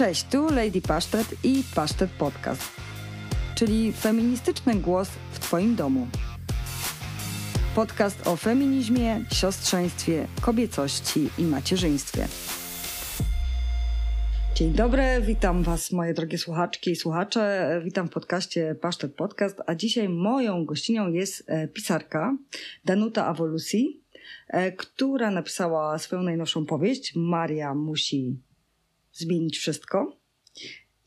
Cześć, tu Lady Pasztet i Pasztet Podcast, czyli feministyczny głos w Twoim domu. Podcast o feminizmie, siostrzeństwie, kobiecości i macierzyństwie. Dzień dobry, witam Was, moje drogie słuchaczki i słuchacze. Witam w podcaście Pasztet Podcast, a dzisiaj moją gościnią jest e, pisarka Danuta Awolusi, e, która napisała swoją najnowszą powieść Maria musi zmienić wszystko.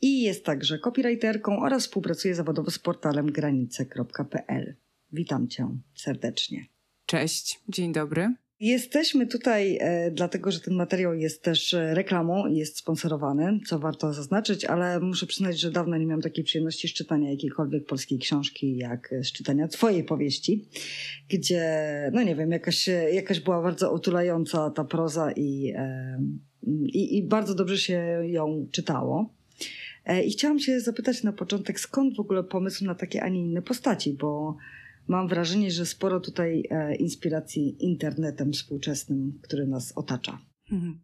I jest także copywriterką oraz współpracuje zawodowo z portalem granice.pl. Witam Cię serdecznie. Cześć, dzień dobry. Jesteśmy tutaj e, dlatego, że ten materiał jest też e, reklamą i jest sponsorowany, co warto zaznaczyć, ale muszę przyznać, że dawno nie miałam takiej przyjemności z czytania jakiejkolwiek polskiej książki, jak z czytania Twojej powieści, gdzie, no nie wiem, jakaś, jakaś była bardzo otulająca ta proza i, e, i, i bardzo dobrze się ją czytało. I chciałam się zapytać na początek, skąd w ogóle pomysł na takie, a nie inne postaci, bo mam wrażenie, że sporo tutaj e, inspiracji internetem współczesnym, który nas otacza. Mhm.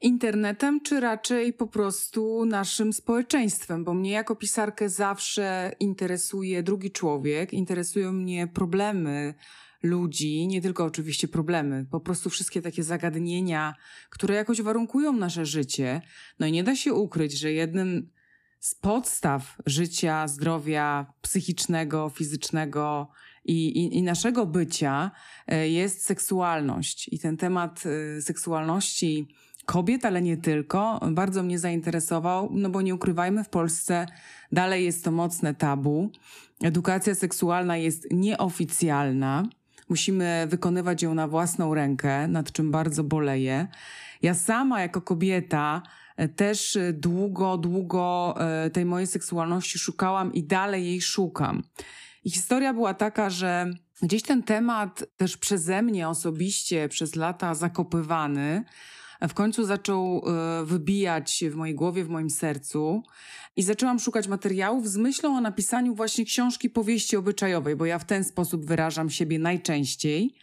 Internetem, czy raczej po prostu naszym społeczeństwem, bo mnie jako pisarkę zawsze interesuje drugi człowiek, interesują mnie problemy ludzi, nie tylko oczywiście problemy, po prostu wszystkie takie zagadnienia, które jakoś warunkują nasze życie. No i nie da się ukryć, że jednym z podstaw życia, zdrowia psychicznego, fizycznego i, i, i, naszego bycia e, jest seksualność. I ten temat e, seksualności kobiet, ale nie tylko, bardzo mnie zainteresował, no bo nie ukrywajmy, w Polsce dalej jest to mocne tabu. Edukacja seksualna jest nieoficjalna. Musimy wykonywać ją na własną rękę, nad czym bardzo boleję. Ja sama jako kobieta E, też e, długo, długo e, tej mojej seksualności szukałam i dalej jej szukam. I historia była taka, że gdzieś ten temat też przeze mnie osobiście przez lata zakopywany, w końcu zaczął wybijać w mojej głowie, w moim sercu i zaczęłam szukać materiałów z myślą o napisaniu właśnie książki powieści obyczajowej, bo ja w ten sposób wyrażam siebie najczęściej.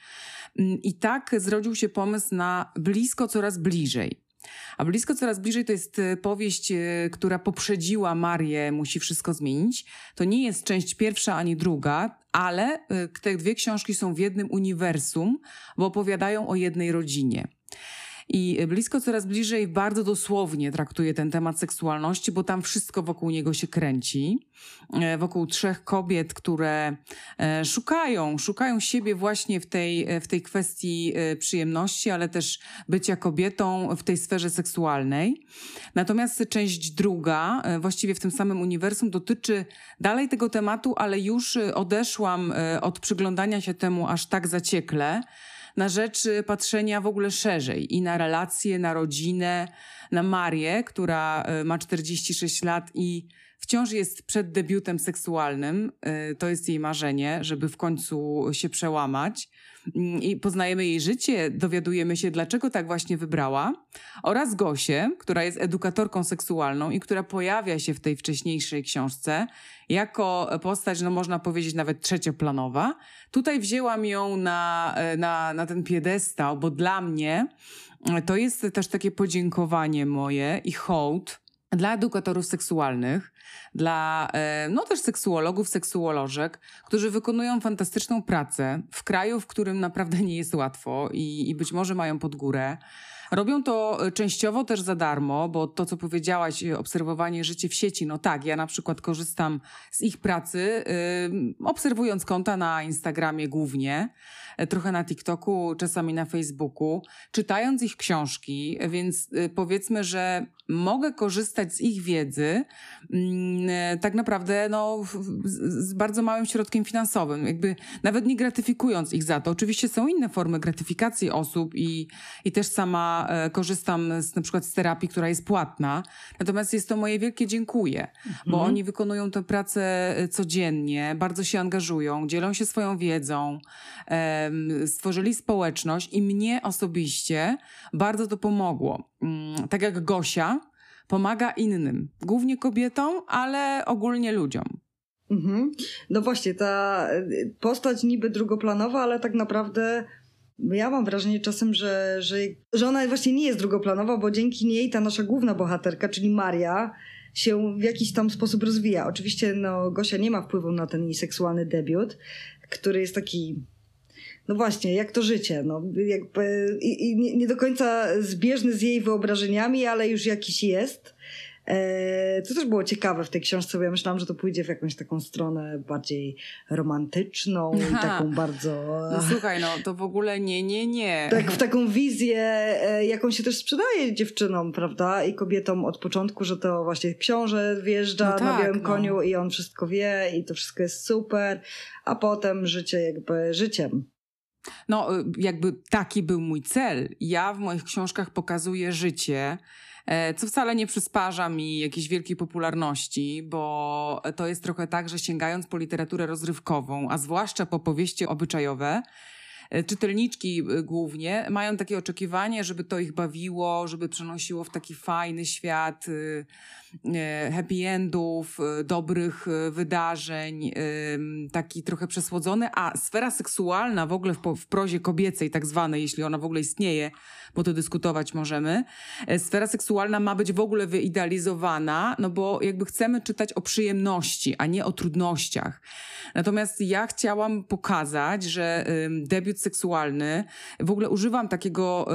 Mm, I tak zrodził się pomysł na blisko coraz bliżej. A blisko coraz bliżej to jest e, powieść, e, która poprzedziła Marię, musi wszystko zmienić. To nie jest część pierwsza ani druga, ale e, te dwie książki są w jednym uniwersum, bo opowiadają o jednej rodzinie. I blisko coraz bliżej bardzo dosłownie traktuje ten temat seksualności, bo tam wszystko wokół niego się kręci. E, wokół trzech kobiet, które e, szukają, szukają siebie właśnie w tej, e, w tej kwestii przyjemności, ale też bycia kobietą w tej sferze seksualnej. Natomiast część druga, właściwie w tym samym uniwersum, dotyczy dalej tego tematu, ale już odeszłam od przyglądania się temu aż tak zaciekle na rzecz patrzenia w ogóle szerzej i na relacje, na rodzinę, na Marię, która e, ma 46 lat i wciąż jest przed debiutem seksualnym. E, to jest jej marzenie, żeby w końcu się przełamać. Mm, I poznajemy jej życie, dowiadujemy się, dlaczego tak właśnie wybrała. Oraz Gosię, która jest edukatorką seksualną i która pojawia się w tej wcześniejszej książce jako postać, no można powiedzieć nawet trzecioplanowa. Tutaj wzięłam ją na, e, na, na ten piedestał, bo dla mnie to jest też takie podziękowanie moje i hołd dla edukatorów seksualnych, dla e, no też seksuologów, seksuolożek, którzy wykonują fantastyczną pracę w kraju, w którym naprawdę nie jest łatwo i, i być może mają pod górę. Robią to e, częściowo też za darmo, bo to, co powiedziałaś, e, obserwowanie życia w sieci, no tak, ja na przykład korzystam z ich pracy, yy, obserwując konta na Instagramie głównie, trochę na TikToku, czasami na Facebooku, czytając ich książki, więc yy, powiedzmy, że mogę korzystać z ich wiedzy yy, tak naprawdę no, z, bardzo małym środkiem finansowym, jakby nawet nie gratyfikując ich za to. Oczywiście są inne formy gratyfikacji osób i, i też sama E, korzystam z, na przykład z terapii, która jest płatna. Natomiast jest to moje wielkie dziękuję, mhm. bo oni wykonują tę pracę e, codziennie, bardzo się angażują, dzielą się swoją wiedzą, stworzyli społeczność i mnie osobiście bardzo to pomogło. Mm, tak jak Gosia pomaga innym, głównie kobietom, ale ogólnie ludziom. Mhm. No właśnie, ta e, postać niby drugoplanowa, ale tak naprawdę Ja mam wrażenie czasem, że, że, że ona właśnie nie jest drugoplanowa, bo dzięki niej ta nasza główna bohaterka, czyli Maria, się w jakiś tam sposób rozwija. Oczywiście no, Gosia nie ma wpływu na ten jej seksualny debiut, który jest taki no właśnie, jak to życie. No, jakby, i, i nie do końca zbieżny z jej wyobrażeniami, ale już jakiś jest. E, to też było ciekawe w tej książce, bo ja myślałam, że to pójdzie w jakąś taką stronę bardziej romantyczną i taką bardzo... No słuchaj, no to w ogóle nie, nie, nie. Tak, w taką wizję, e, jaką się też sprzedaje dziewczynom, prawda? I kobietom od początku, że to właśnie książę wjeżdża no tak, na białym no. koniu i on wszystko wie i to wszystko jest super, a potem życie jakby życiem. No, y, jakby taki był mój cel. Ja w moich książkach pokazuję życie, e, co wcale nie przysparza mi jakiejś wielkiej popularności, bo to jest trochę tak, że sięgając po literaturę rozrywkową, a zwłaszcza po powieści obyczajowe, czytelniczki e, głównie mają takie oczekiwanie, żeby to ich bawiło, żeby przenosiło w taki fajny świat e, happy endów, dobrych wydarzeń, taki trochę przesłodzony, a sfera seksualna w ogóle w, prozie kobiecej tak zwanej, jeśli ona w ogóle istnieje, bo to dyskutować możemy, sfera seksualna ma być w ogóle wyidealizowana, no bo jakby chcemy czytać o przyjemności, a nie o trudnościach. Natomiast ja chciałam pokazać, że debiut seksualny. W ogóle używam takiego,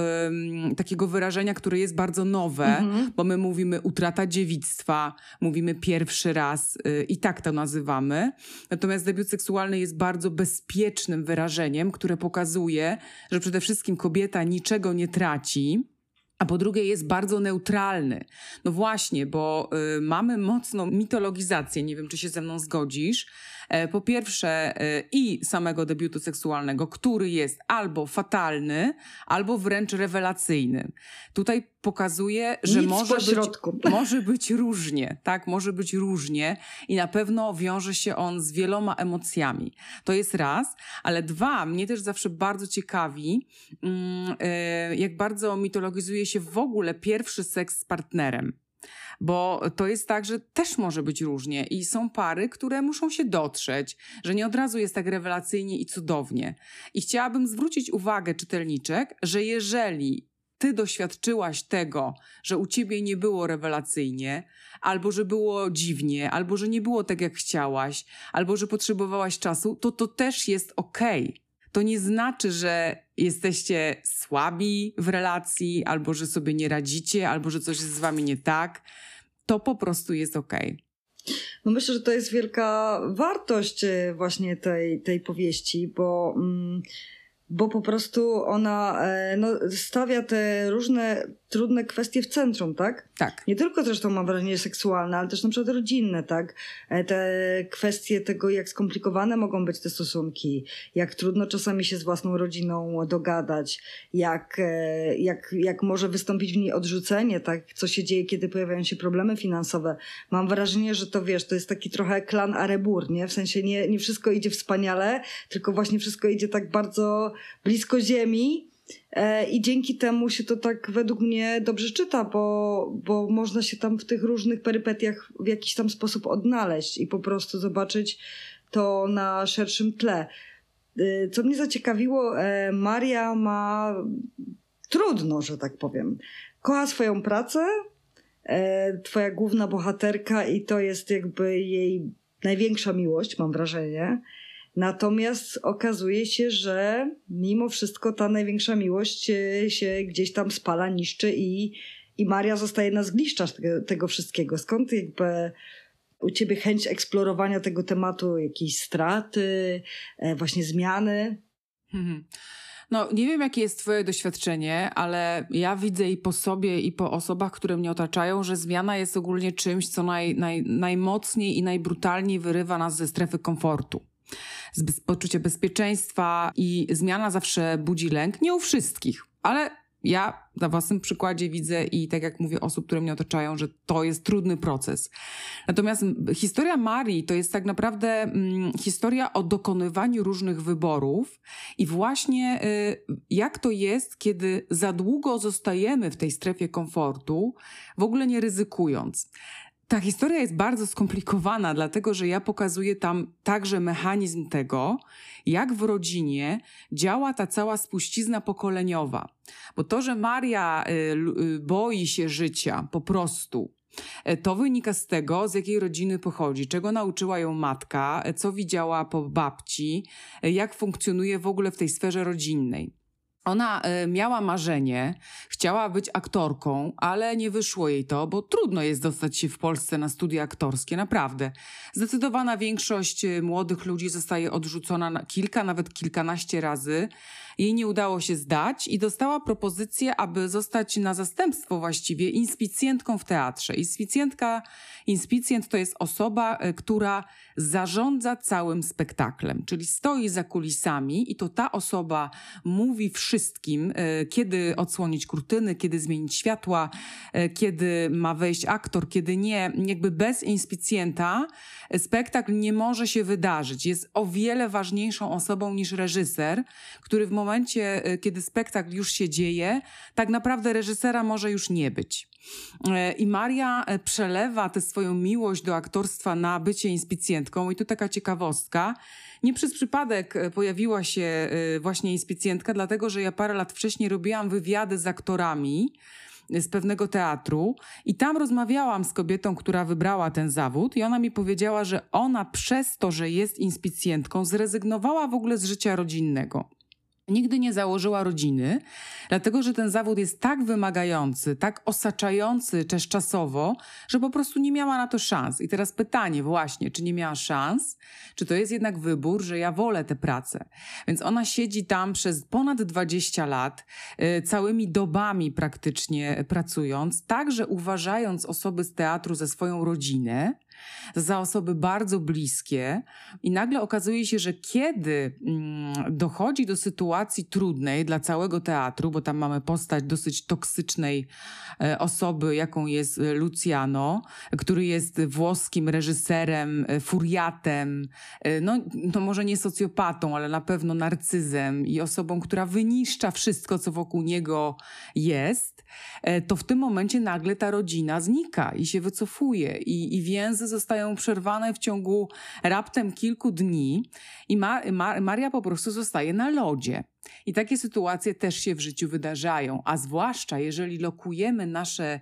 takiego wyrażenia, które jest bardzo nowe, mm-hmm. bo my mówimy utrata dziewictwa, mówimy pierwszy raz y, i tak to nazywamy. Natomiast debiut seksualny jest bardzo bezpiecznym wyrażeniem, które pokazuje, że przede wszystkim kobieta niczego nie traci a po drugie jest bardzo neutralny. No właśnie, bo y, mamy mocną mitologizację, nie wiem czy się ze mną zgodzisz, po pierwsze e, i samego debiutu seksualnego, który jest albo fatalny, albo wręcz rewelacyjny. Tutaj pokazuje, że może być, może być różnie, tak, może być różnie i na pewno wiąże się on z wieloma emocjami. To jest raz, ale dwa, mnie też zawsze bardzo ciekawi, mm, e, jak bardzo mitologizuje się w ogóle pierwszy seks z partnerem bo to jest tak, że też może być różnie i są pary, które muszą się dotrzeć, że nie od razu jest tak rewelacyjnie i cudownie. I chciałabym zwrócić uwagę czytelniczek, że jeżeli ty doświadczyłaś tego, że u ciebie nie było rewelacyjnie, albo że było dziwnie, albo że nie było tak jak chciałaś, albo że potrzebowałaś czasu, to to też jest okej. Okay. To nie znaczy, że jesteście słabi w relacji, albo że sobie nie radzicie, albo że coś jest z wami nie tak to po prostu jest ok. No myślę, że to jest wielka wartość e, właśnie tej, tej powieści, bo, mm, bo po prostu ona e, no, stawia te różne trudne kwestie w centrum, tak? Tak. Nie tylko zresztą mam wrażenie seksualne, ale też na przykład rodzinne, tak? E, te kwestie tego, jak skomplikowane mogą być te stosunki, jak trudno czasami się z własną rodziną dogadać, jak, e, jak, jak może wystąpić w niej odrzucenie, tak? Co się dzieje, kiedy pojawiają się problemy finansowe. Mam wrażenie, że to wiesz, to jest taki trochę klan Arebur, nie? W sensie nie, nie wszystko idzie wspaniale, tylko właśnie wszystko idzie tak bardzo blisko ziemi, E, I dzięki temu się to tak według mnie dobrze czyta, bo, bo można się tam w tych różnych perypetiach w jakiś tam sposób odnaleźć i po prostu zobaczyć to na szerszym tle. E, co mnie zaciekawiło, e, Maria ma trudno, że tak powiem. Kocha swoją pracę, twoja główna bohaterka i to jest jakby jej największa miłość, mam wrażenie. Natomiast okazuje się, że mimo wszystko ta największa miłość e, się gdzieś tam spala, niszczy i, i Maria zostaje na zgliszczach tego, tego wszystkiego. Skąd jakby u ciebie chęć eksplorowania tego tematu, jakiejś straty, e, właśnie zmiany? Mhm. No, nie wiem, jakie jest Twoje doświadczenie, ale ja widzę i po sobie, i po osobach, które mnie otaczają, że zmiana jest ogólnie czymś, co naj, naj, najmocniej i najbrutalniej wyrywa nas ze strefy komfortu z poczucie bezpieczeństwa i zmiana zawsze budzi lęk. Nie u wszystkich, ale ja na własnym przykładzie widzę i tak jak mówię osób, które mnie otaczają, że to jest trudny proces. Natomiast historia Marii to jest tak naprawdę mm, historia o dokonywaniu różnych wyborów i właśnie y, jak to jest, kiedy za długo zostajemy w tej strefie komfortu, w ogóle nie ryzykując. Ta historia jest bardzo skomplikowana, dlatego że ja pokazuję tam także mechanizm tego, jak w rodzinie działa ta cała spuścizna pokoleniowa. Bo to, że Maria y, y, boi się życia po prostu, e, to wynika z tego, z jakiej rodziny pochodzi, czego nauczyła ją matka, e, co widziała po babci, e, jak funkcjonuje w ogóle w tej sferze rodzinnej. Ona y, miała marzenie, chciała być aktorką, ale nie wyszło jej to, bo trudno jest dostać się w Polsce na studia aktorskie, naprawdę. Zdecydowana większość y, młodych ludzi zostaje odrzucona kilka, nawet kilkanaście razy. Jej nie udało się zdać i dostała propozycję, aby zostać na zastępstwo właściwie inspicjentką w teatrze. Inspicjentka, inspicjent to jest osoba, y, która zarządza całym spektaklem, czyli stoi za kulisami i to ta osoba mówi wszystkim, e, kiedy odsłonić kurtyny, kiedy zmienić światła, e, kiedy ma wejść aktor, kiedy nie. Jakby bez inspicjenta spektakl nie może się wydarzyć. Jest o wiele ważniejszą osobą niż reżyser, który w momencie, e, kiedy spektakl już się dzieje, tak naprawdę reżysera może już nie być. E, I Maria e, przelewa tę swoją miłość do aktorstwa na bycie inspicjentką. I tu taka ciekawostka. Nie przez przypadek e, pojawiła się właśnie inspicjentka, dlatego że ja parę lat wcześniej robiłam wywiady z aktorami z pewnego teatru i tam rozmawiałam z kobietą, która wybrała ten zawód i ona mi powiedziała, że ona przez to, że jest inspicjentką, zrezygnowała w ogóle z życia rodzinnego. Nigdy nie założyła rodziny, dlatego że ten zawód jest tak wymagający, tak osaczający też czasowo, że po prostu nie miała na to szans. I teraz pytanie właśnie, czy nie miała szans, czy to jest jednak wybór, że ja wolę tę pracę. Więc ona siedzi tam przez ponad 20 lat, yy, całymi dobami praktycznie pracując, także uważając osoby z teatru za swoją rodzinę, za osoby bardzo bliskie, i nagle okazuje się, że kiedy mm, dochodzi do sytuacji trudnej dla całego teatru, bo tam mamy postać dosyć toksycznej e, osoby, jaką jest Luciano, który jest włoskim reżyserem, e, furiatem, e, no, to może nie socjopatą, ale na pewno narcyzem i osobą, która wyniszcza wszystko, co wokół niego jest, to w tym momencie nagle ta rodzina znika i się wycofuje i, i więzy zostają przerwane w ciągu raptem kilku dni i Ma Ma Maria po prostu zostaje na lodzie. I takie sytuacje też się w życiu wydarzają, a zwłaszcza jeżeli lokujemy nasze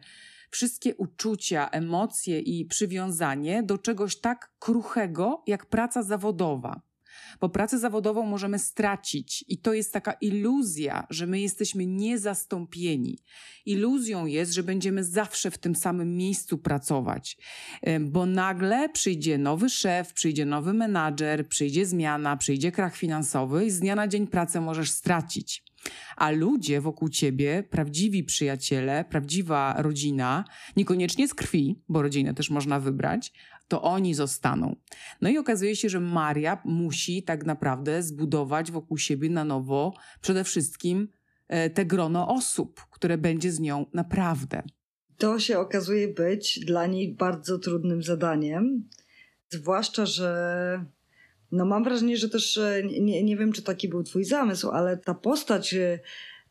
wszystkie uczucia, emocje i przywiązanie do czegoś tak kruchego jak praca zawodowa bo pracę zawodową możemy stracić i to jest taka iluzja, że my jesteśmy niezastąpieni. Iluzją jest, że będziemy zawsze w tym samym miejscu pracować, bo nagle przyjdzie nowy szef, przyjdzie nowy menadżer, przyjdzie zmiana, przyjdzie krach finansowy i z dnia na dzień pracę możesz stracić. A ludzie wokół ciebie, prawdziwi przyjaciele, prawdziwa rodzina, niekoniecznie z krwi, bo rodzinę też można wybrać, to oni zostaną. No i okazuje się, że Maria musi tak naprawdę zbudować wokół siebie na nowo przede wszystkim e, te grono osób, które będzie z nią naprawdę. To się okazuje być dla niej bardzo trudnym zadaniem, zwłaszcza, że no mam wrażenie, że też e, nie, nie wiem, czy taki był twój zamysł, ale ta postać e,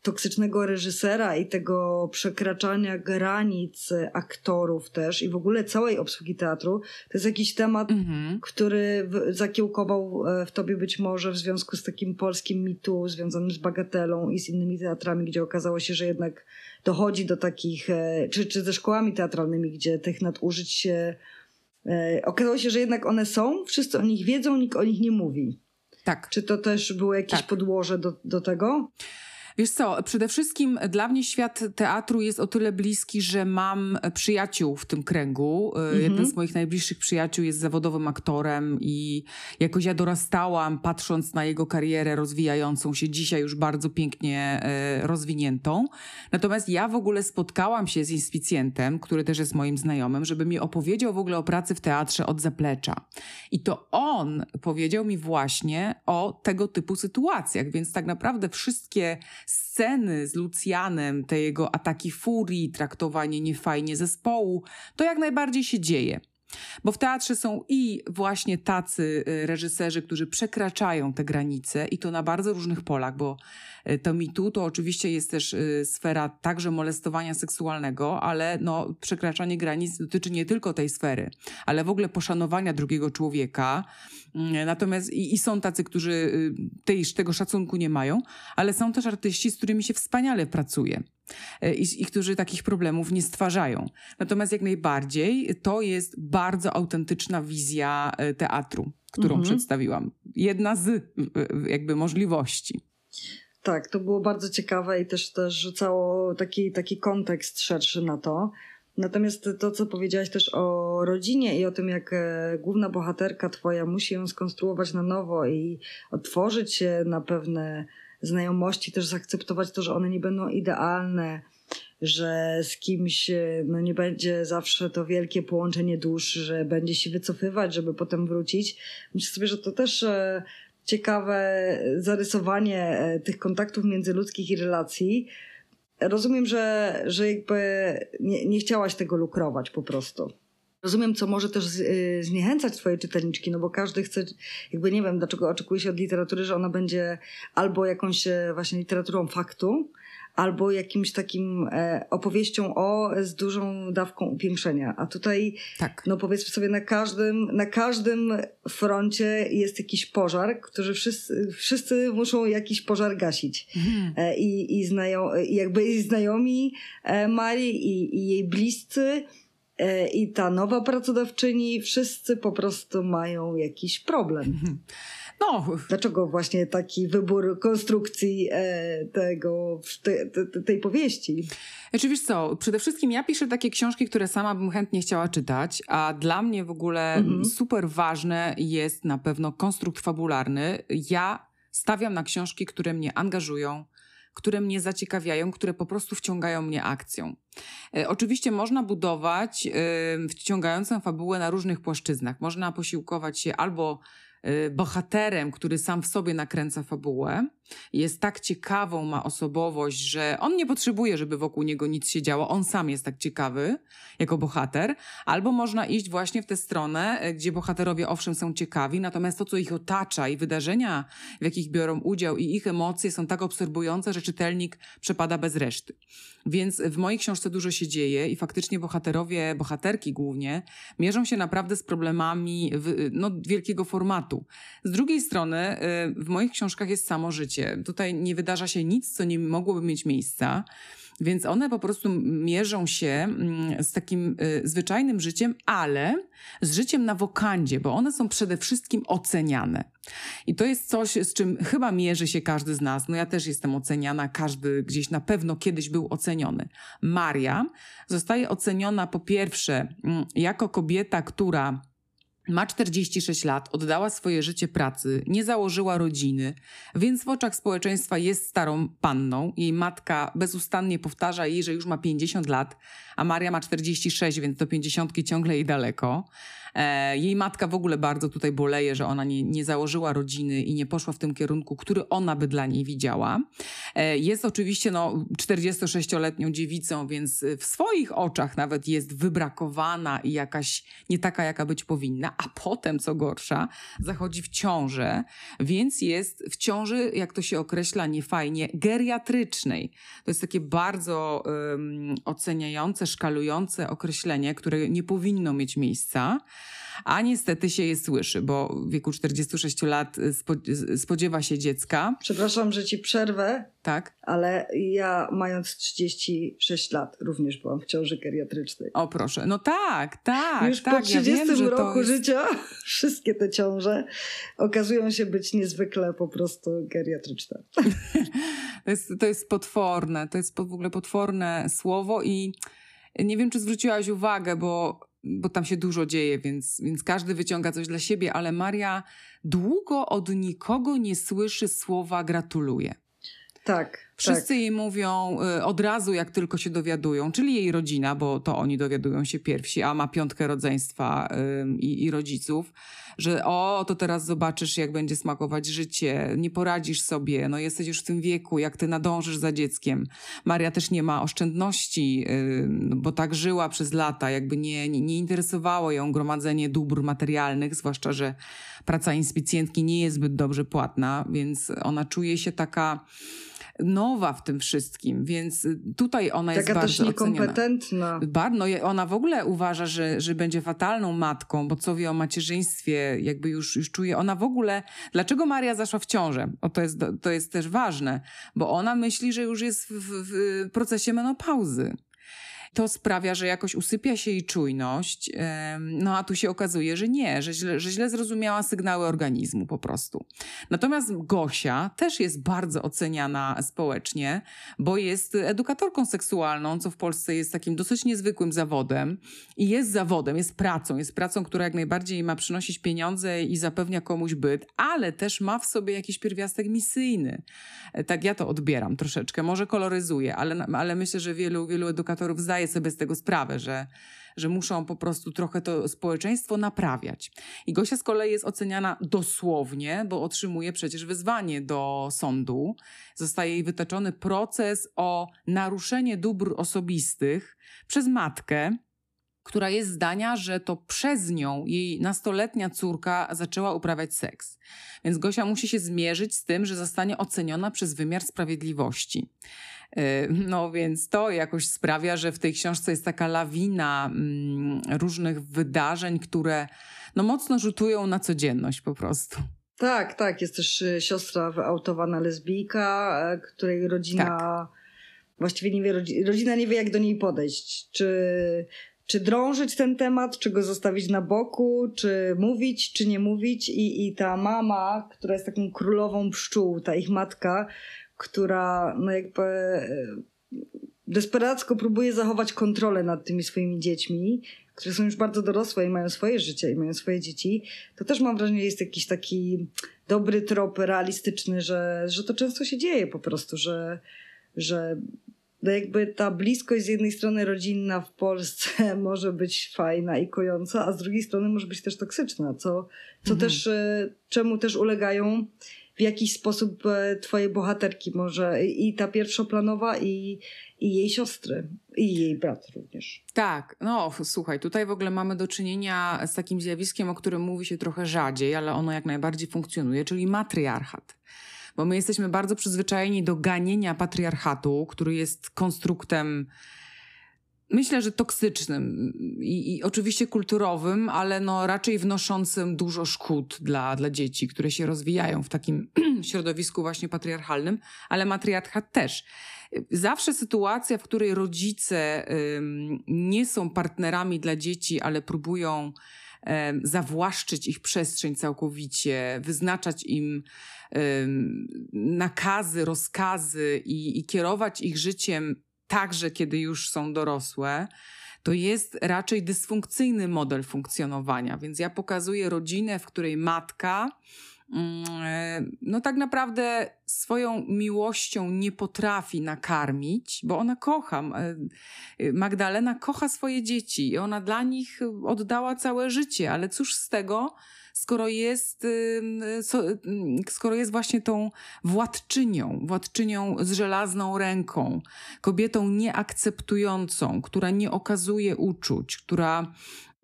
toksycznego reżysera i tego przekraczania granic aktorów też i w ogóle całej obsługi teatru, to jest jakiś temat, mm-hmm. który zakiełkował e, w tobie być może w związku z takim polskim mitu związanym z Bagatelą i z innymi teatrami, gdzie okazało się, że jednak dochodzi do takich, e, czy, czy ze szkołami teatralnymi, gdzie tych nadużyć się e, okazało się, że jednak one są, wszyscy o nich wiedzą, nikt o nich nie mówi. Tak. Czy to też było jakieś tak. podłoże do, do tego? Wiesz co, przede wszystkim dla mnie świat teatru jest o tyle bliski, że mam przyjaciół w tym kręgu. Mhm. Jeden z moich najbliższych przyjaciół jest zawodowym aktorem i jakoś ja dorastałam patrząc na jego karierę rozwijającą się, dzisiaj już bardzo pięknie e, rozwiniętą. Natomiast ja w ogóle spotkałam się z inspicjentem, który też jest moim znajomym, żeby mi opowiedział w ogóle o pracy w teatrze od zaplecza. I to on powiedział mi właśnie o tego typu sytuacjach, więc tak naprawdę wszystkie sceny z Lucjanem, te jego ataki furii, traktowanie niefajnie zespołu, to jak najbardziej się dzieje. Bo w teatrze są i właśnie tacy y, reżyserzy, którzy przekraczają te granice i to na bardzo różnych polach, bo to mitu to oczywiście jest też y, sfera także molestowania seksualnego, ale no, przekraczanie granic dotyczy nie tylko tej sfery, ale w ogóle poszanowania drugiego człowieka. Mm, natomiast i, i są tacy, którzy tej, tego szacunku nie mają, ale są też artyści, z którymi się wspaniale pracuje. E, i, i którzy takich problemów nie stwarzają. Natomiast jak najbardziej to jest bardzo autentyczna wizja e, teatru, którą mhm. przedstawiłam. Jedna z jakby możliwości. Tak, to było bardzo ciekawe i też, też rzucało taki, taki kontekst szerszy na to. Natomiast to, co powiedziałaś też o rodzinie i o tym, jak e, główna bohaterka twoja musi ją skonstruować na nowo i otworzyć się na pewne znajomości, też zaakceptować to, że one nie będą idealne, że z kimś no nie będzie zawsze to wielkie połączenie dusz, że będzie się wycofywać, żeby potem wrócić. Myślę sobie, że to też e, ciekawe zarysowanie e, tych kontaktów międzyludzkich i relacji. Rozumiem, że, że jakby nie, nie chciałaś tego lukrować po prostu. Rozumiem, co może też y, zniechęcać twoje czytelniczki, no bo każdy chce, jakby nie wiem, dlaczego oczekuje się od literatury, że ona będzie albo jakąś e, właśnie literaturą faktu, albo jakimś takim e, opowieścią o z dużą dawką upiększenia. A tutaj, tak. no powiedzmy sobie, na każdym, na każdym froncie jest jakiś pożar, który wszyscy, wszyscy muszą jakiś pożar gasić. Mhm. E, I, i, znają, i jakby znajomi e, Marii i, i jej bliscy i ta nowa pracodawczyni, wszyscy po prostu mają jakiś problem. No. Dlaczego właśnie taki wybór konstrukcji e, tego, te, te, tej powieści? Znaczy wiesz co, przede wszystkim ja piszę takie książki, które sama bym chętnie chciała czytać, a dla mnie w ogóle mhm. super ważne jest na pewno konstrukt fabularny. Ja stawiam na książki, które mnie angażują, które mnie zaciekawiają, które po prostu wciągają mnie akcją. E, oczywiście można budować wciągającą fabułę na różnych płaszczyznach. Można posiłkować się albo bohaterem, który sam w sobie nakręca fabułę, jest tak ciekawą, ma osobowość, że on nie potrzebuje, żeby wokół niego nic się działo, on sam jest tak ciekawy jako bohater, albo można iść właśnie w tę stronę, y, gdzie bohaterowie owszem są ciekawi, natomiast to, co ich otacza i wydarzenia, w jakich biorą udział i ich emocje są tak absorbujące, że czytelnik przepada bez reszty. Więc w mojej książce dużo się dzieje i faktycznie bohaterowie, bohaterki głównie, mierzą się naprawdę z problemami no, wielkiego formatu. Z drugiej strony, y, w moich książkach jest samo życie. Tutaj nie wydarza się nic, co nie mogłoby mieć miejsca. Więc one po prostu mierzą się mm, z takim y, zwyczajnym życiem, ale z życiem na wokandzie, bo one są przede wszystkim oceniane. I to jest coś, z czym chyba mierzy się każdy z nas. No ja też jestem oceniana, każdy gdzieś na pewno kiedyś był oceniony. Maria zostaje oceniona po pierwsze mm, jako kobieta, która ma 46 lat, oddała swoje życie pracy, nie założyła rodziny, więc w oczach społeczeństwa jest starą panną. Jej matka bezustannie powtarza jej, że już ma 50 lat, a Maria ma 46, więc do 50 ciągle jej daleko. E, jej matka w ogóle bardzo tutaj boleje, że ona nie, nie założyła rodziny i nie poszła w tym kierunku, który ona by dla niej widziała. E, jest oczywiście no, 46-letnią dziewicą, więc w swoich oczach nawet jest wybrakowana i jakaś nie taka, jaka być powinna, a potem, co gorsza, zachodzi w ciążę, więc jest w ciąży, jak to się określa niefajnie, geriatrycznej. To jest takie bardzo um, oceniające, szkalujące określenie, które nie powinno mieć miejsca a niestety się je słyszy, bo w wieku 46 lat spodziewa się dziecka. Przepraszam, że ci przerwę. Tak. Ale ja mając 36 lat również byłam w ciąży geriatrycznej. O proszę, no tak, tak. Już tak, po 30 ja wiem, roku jest... życia wszystkie te ciąże okazują się być niezwykle po prostu geriatryczne. to, jest, to jest potworne, to jest w ogóle potworne słowo i nie wiem, czy zwróciłaś uwagę, bo bo tam się dużo dzieje, więc, więc każdy wyciąga coś dla siebie, ale Maria długo od nikogo nie słyszy słowa gratuluję. Tak. Wszyscy tak. jej mówią y, od razu, jak tylko się dowiadują, czyli jej rodzina, bo to oni dowiadują się pierwsi, a ma piątkę rodzeństwa i, i rodziców, że o, to teraz zobaczysz, jak będzie smakować życie, nie poradzisz sobie, no jesteś już w tym wieku, jak ty nadążysz za dzieckiem. Maria też nie ma oszczędności, bo tak żyła przez lata, jakby nie, nie, nie interesowało ją gromadzenie dóbr materialnych, zwłaszcza, że praca inspicjentki nie jest zbyt dobrze płatna, więc ona czuje się taka nowa w tym wszystkim, więc tutaj ona jest Taka bardzo też niekompetentna. No, ona w ogóle uważa, że, że będzie fatalną matką, bo co wie o macierzyństwie, jakby już, już czuje. Ona w ogóle... Dlaczego Maria zaszła w ciążę? O, to, jest, to jest też ważne, bo ona myśli, że już jest w, w procesie menopauzy. To sprawia, że jakoś usypia się jej czujność, no a tu się okazuje, że nie, że źle, że źle zrozumiała sygnały organizmu po prostu. Natomiast Gosia też jest bardzo oceniana społecznie, bo jest edukatorką seksualną, co w Polsce jest takim dosyć niezwykłym zawodem i jest zawodem, jest pracą, jest pracą, która jak najbardziej ma przynosić pieniądze i zapewnia komuś byt, ale też ma w sobie jakiś pierwiastek misyjny. Tak ja to odbieram troszeczkę, może koloryzuję, ale, ale myślę, że wielu, wielu edukatorów zdaje zdaję sobie z tego sprawę, że, że muszą po prostu trochę to społeczeństwo naprawiać. I Gosia z kolei jest oceniana dosłownie, bo otrzymuje przecież wyzwanie do sądu. Zostaje jej wytoczony proces o naruszenie dóbr osobistych przez matkę, która jest zdania, że to przez nią jej nastoletnia córka zaczęła uprawiać seks. Więc Gosia musi się zmierzyć z tym, że zostanie oceniona przez wymiar sprawiedliwości. Y, no więc to jakoś sprawia, że w tej książce jest taka lawina mm, różnych wydarzeń, które no mocno rzutują na codzienność po prostu. Tak, tak. Jest też y, siostra wyautowana lesbijka, e, której rodzina tak. właściwie nie wie, rodzina nie wie jak do niej podejść. Czy, czy drążyć ten temat, czy go zostawić na boku, czy mówić, czy nie mówić. I, i ta mama, która jest taką królową pszczół, ta ich matka, która no jakby e, desperacko próbuje zachować kontrolę nad tymi swoimi dziećmi, które są już bardzo dorosłe i mają swoje życie i mają swoje dzieci, to też mam wrażenie, jest jakiś taki dobry trop realistyczny, że, że to często się dzieje po prostu, że, że no jakby ta bliskość z jednej strony rodzinna w Polsce może być fajna i kojąca, a z drugiej strony może być też toksyczna, co, co mhm. też, e, czemu też ulegają w jakiś sposób e, twoje bohaterki może i ta pierwszoplanowa i, i jej siostry i jej brat również. Tak, no słuchaj, tutaj w ogóle mamy do czynienia z takim zjawiskiem, o którym mówi się trochę rzadziej, ale ono jak najbardziej funkcjonuje, czyli matriarchat. Bo my jesteśmy bardzo przyzwyczajeni do ganienia patriarchatu, który jest konstruktem myślę, że toksycznym i, i, oczywiście kulturowym, ale no raczej wnoszącym dużo szkód dla, dla dzieci, które się rozwijają w takim środowisku właśnie patriarchalnym, ale matriarchat też. Zawsze sytuacja, w której rodzice ym, nie są partnerami dla dzieci, ale próbują ym, zawłaszczyć ich przestrzeń całkowicie, wyznaczać im ym, nakazy, rozkazy i, i kierować ich życiem także kiedy już są dorosłe, to jest raczej dysfunkcyjny model funkcjonowania. Więc ja pokazuję rodzinę, w której matka no tak naprawdę swoją miłością nie potrafi nakarmić, bo ona kocha. E, Magdalena kocha swoje dzieci i ona dla nich oddała całe życie, ale cóż z tego, skoro jest, skoro jest właśnie tą władczynią, władczynią z żelazną ręką, kobietą nieakceptującą, która nie okazuje uczuć, która,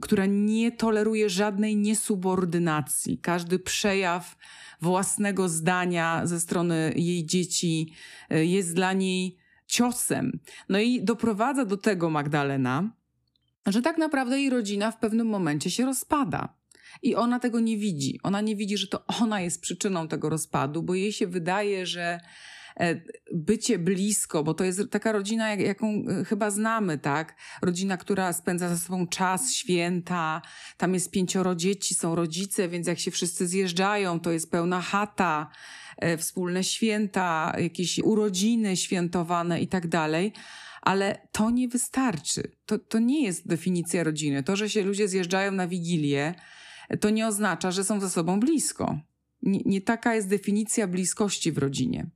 która nie toleruje żadnej niesubordynacji. Każdy przejaw własnego zdania ze strony jej dzieci y, jest dla niej ciosem. No i doprowadza do tego Magdalena, że tak naprawdę jej rodzina w pewnym momencie się rozpada. I ona tego nie widzi. Ona nie widzi, że to ona jest przyczyną tego rozpadu, bo jej się wydaje, że e, bycie blisko, bo to jest taka rodzina, jaką e, chyba znamy, tak? Rodzina, która spędza ze sobą czas, święta, tam jest pięcioro dzieci, są rodzice, więc jak się wszyscy zjeżdżają, to jest pełna chata, e, wspólne święta, jakieś urodziny świętowane i tak dalej. Ale to nie wystarczy. To, to nie jest definicja rodziny. To, że się ludzie zjeżdżają na wigilię, to nie oznacza, że są ze sobą blisko. Nie, nie taka jest definicja bliskości w rodzinie.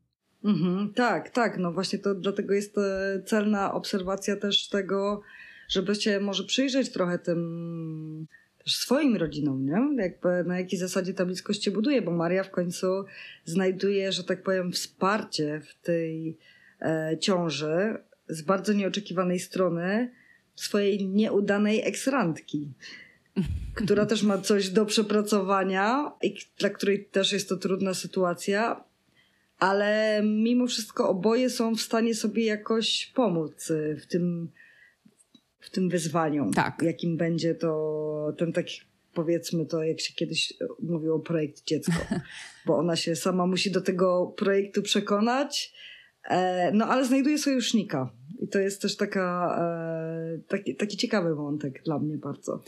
Mhm, tak, tak. No właśnie to dlatego jest e, celna obserwacja też tego, żeby się może przyjrzeć trochę tym też swoim rodzinom, nie? Jakby na jakiej zasadzie ta bliskość się buduje, bo Maria w końcu znajduje, że tak powiem, wsparcie w tej e, ciąży z bardzo nieoczekiwanej strony swojej nieudanej eksrandki, która też ma coś do przepracowania i dla której też jest to trudna sytuacja, ale mimo wszystko oboje są w stanie sobie jakoś pomóc y, w tym, w tym wyzwaniu, tak. jakim będzie to ten taki powiedzmy to, jak się kiedyś mówiło, projekt dziecko, bo ona się sama musi do tego projektu przekonać, e, no ale znajduje sojusznika i to jest też taka, e, taki, taki ciekawy wątek dla mnie bardzo.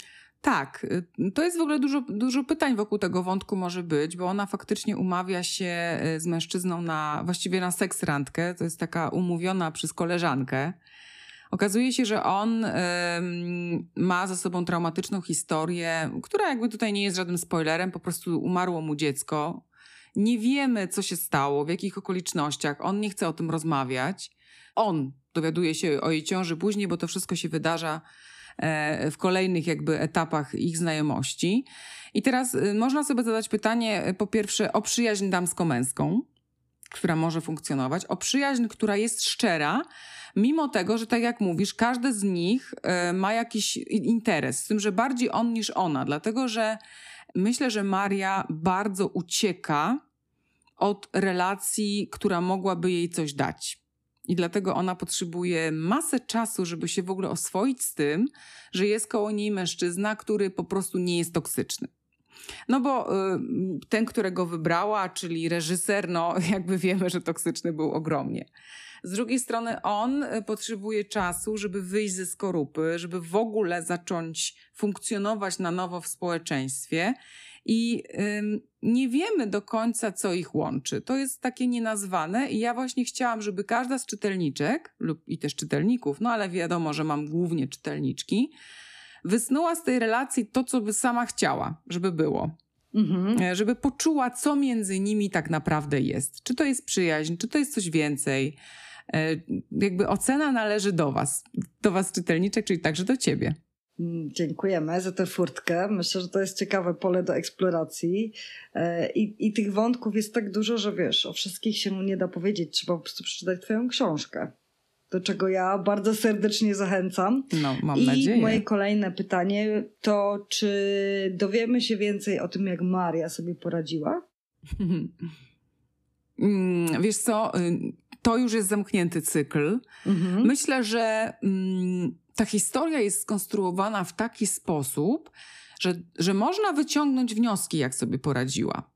Tak, y, to jest w ogóle dużo, dużo pytań wokół tego wątku może być, bo ona faktycznie umawia się y, z mężczyzną na, właściwie na seks randkę, to jest taka umówiona przez koleżankę. Okazuje się, że on ma za sobą traumatyczną historię, która jakby tutaj nie jest żadnym spoilerem, po prostu umarło mu dziecko. Nie wiemy, co się stało, w jakich okolicznościach. On nie chce o tym rozmawiać. On dowiaduje się o jej ciąży później, bo to wszystko się wydarza w kolejnych jakby etapach ich znajomości. I teraz y, można sobie zadać pytanie y, po pierwsze o przyjaźń damsko-męską, która może funkcjonować, o przyjaźń, która jest szczera, mimo tego, że tak jak mówisz, każdy z nich e, ma jakiś interes, z tym, że bardziej on niż ona, dlatego że myślę, że Maria bardzo ucieka od relacji, która mogłaby jej coś dać. I dlatego ona potrzebuje masę czasu, żeby się w ogóle oswoić z tym, że jest koło niej mężczyzna, który po prostu nie jest toksyczny. No bo y, ten, którego wybrała, czyli reżyser, no jakby wiemy, że toksyczny był ogromnie. Z drugiej strony on y, potrzebuje czasu, żeby wyjść ze skorupy, żeby w ogóle zacząć funkcjonować na nowo w społeczeństwie i nie wiemy do końca, co ich łączy. To jest takie nienazwane i ja właśnie chciałam, żeby każda z czytelniczek, lub i też czytelników, no ale wiadomo, że mam głównie czytelniczki, wysnuła z tej relacji to, co by sama chciała, żeby było. Mhm. E, żeby poczuła, co między nimi tak naprawdę jest. Czy to jest przyjaźń, czy to jest coś więcej. E, jakby ocena należy do Was, do Was czytelniczek, czyli także do Ciebie. Mm, dziękujemy za tę furtkę. Myślę, że to jest ciekawe pole do eksploracji. E, I, I tych wątków jest tak dużo, że wiesz, o wszystkich się nie da powiedzieć. Trzeba po prostu przeczytać Twoją książkę. Do czego ja bardzo serdecznie zachęcam. No, mam I nadzieję. Moje kolejne pytanie to, czy dowiemy się więcej o tym, jak Maria sobie poradziła? Mm, wiesz co, y, to już jest zamknięty cykl. Mhm. Myślę, że mm, ta historia jest skonstruowana w taki sposób, że, że można wyciągnąć wnioski, jak sobie poradziła.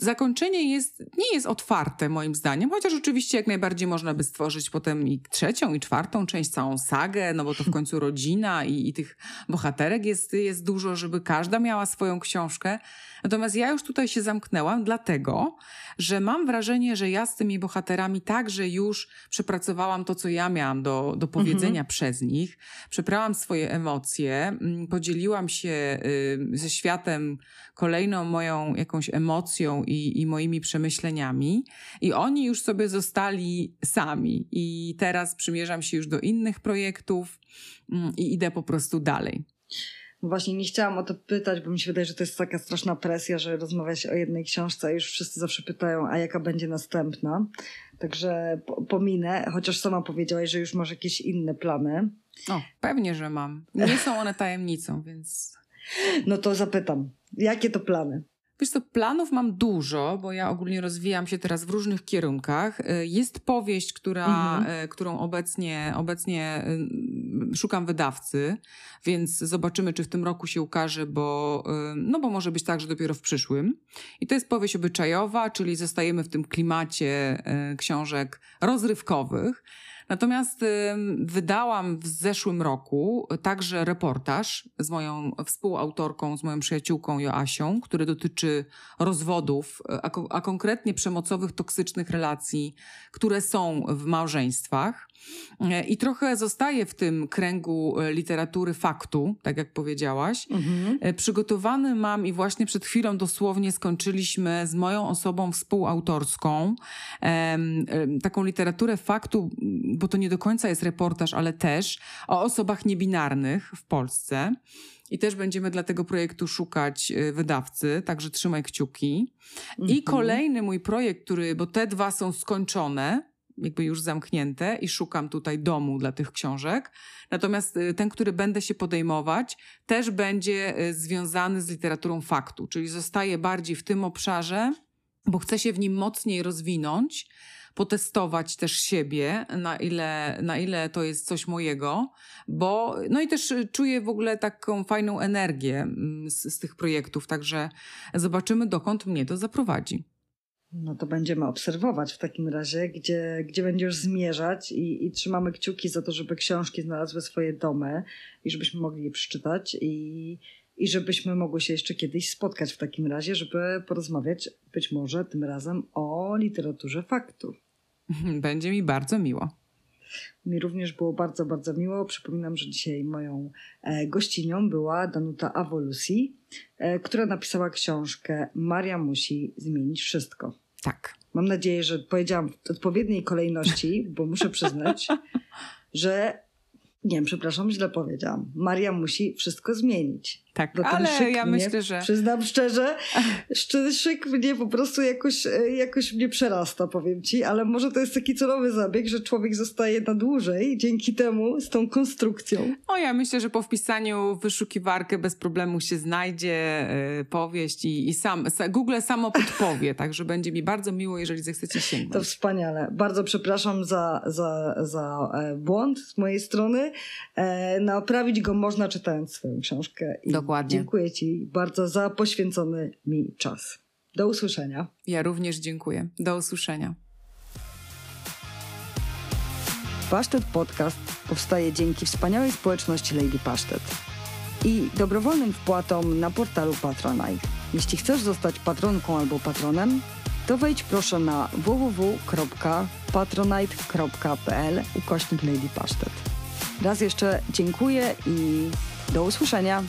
Zakończenie jest, nie jest otwarte moim zdaniem, chociaż oczywiście jak najbardziej można by stworzyć potem i trzecią, i czwartą część, całą sagę, no bo to w końcu rodzina i, i tych bohaterek jest, jest dużo, żeby każda miała swoją książkę. Natomiast ja już tutaj się zamknęłam, dlatego, że mam wrażenie, że ja z tymi bohaterami także już przepracowałam to, co ja miałam do, do powiedzenia mhm. przez nich. Przeprałam swoje emocje, mm, podzieliłam się y, ze światem kolejną moją jakąś emocją i, i moimi przemyśleniami, i oni już sobie zostali sami. I teraz przymierzam się już do innych projektów mm, i idę po prostu dalej. Właśnie nie chciałam o to pytać, bo mi się wydaje, że to jest taka straszna presja, że rozmawia się o jednej książce, a już wszyscy zawsze pytają, a jaka będzie następna. Także pominę, chociaż sama powiedziałaś, że już masz jakieś inne plany. O, pewnie, że mam. Nie są one tajemnicą, więc. No to zapytam, jakie to plany? Wiesz co, planów mam dużo, bo ja ogólnie rozwijam się teraz w różnych kierunkach. Y, jest powieść, która, mhm. Y, którą obecnie, obecnie y, szukam wydawcy, więc zobaczymy, czy w tym roku się ukaże, bo, no bo może być tak, że dopiero w przyszłym. I to jest powieść obyczajowa, czyli zostajemy w tym klimacie książek rozrywkowych. Natomiast wydałam w zeszłym roku także reportaż z moją współautorką, z moją przyjaciółką Joasią, który dotyczy rozwodów, a, a konkretnie przemocowych, toksycznych relacji, które są w małżeństwach. E, I trochę zostaje w tym kręgu e, literatury faktu, tak jak powiedziałaś. Mhm. E, przygotowany mam i właśnie przed chwilą dosłownie skończyliśmy z moją osobą współautorską taką literaturę faktu, bo to nie do końca jest reportaż, ale też o osobach niebinarnych w Polsce. I też będziemy dla tego projektu szukać wydawcy, także trzymaj kciuki. Mhm. I kolejny mój projekt, który, bo te dwa są skończone, jakby już zamknięte i szukam tutaj domu dla tych książek. Natomiast y, ten, który będę się podejmować, też będzie y, związany z literaturą faktu, czyli zostaje bardziej w tym obszarze, bo chcę się w nim mocniej rozwinąć, potestować też siebie, na ile, na ile to jest coś mojego, bo no i też y, czuję w ogóle taką fajną energię mm, z, z tych projektów, także zobaczymy, dokąd mnie to zaprowadzi. No to będziemy obserwować w takim razie, gdzie, gdzie będziesz zmierzać i, i trzymamy kciuki za to, żeby książki znalazły swoje domy i żebyśmy mogli je przeczytać i, i żebyśmy mogły się jeszcze kiedyś spotkać w takim razie, żeby porozmawiać być może tym razem o literaturze faktu. Będzie mi bardzo miło. Mi również było bardzo, bardzo miło. Przypominam, że dzisiaj moją e, gościnią była Danuta Awolusi, e, która napisała książkę Maria musi zmienić wszystko. Tak. Mam nadzieję, że powiedziałam w odpowiedniej kolejności, bo muszę przyznać, że nie wiem, przepraszam, źle powiedziałam. Maria musi wszystko zmienić. Tak, ale ja mnie, myślę, że... Przyznam szczerze, szyk mnie po prostu jakoś, e, jakoś mnie przerasta, powiem ci, ale może to jest taki celowy zabieg, że człowiek zostaje na dłużej dzięki temu z tą konstrukcją. O, ja myślę, że po wpisaniu w wyszukiwarkę bez problemu się znajdzie y, powieść i, i sam, Google samo podpowie, także będzie mi bardzo miło, jeżeli zechcecie sięgnąć. To wspaniale. Bardzo przepraszam za, za, za e, błąd z mojej strony. E, naprawić go można czytając swoją książkę. I Dokładnie. Dziękuję Ci bardzo za poświęcony mi czas. Do usłyszenia. Ja również dziękuję. Do usłyszenia. Pasztet Podcast powstaje dzięki wspaniałej społeczności Lady Pasztet i dobrowolnym wpłatom na portalu Patronite. Jeśli chcesz zostać patronką albo patronem, to wejdź proszę na www.patronite.pl ukośnik Lady Pasztet. Raz jeszcze dziękuję i do usłyszenia.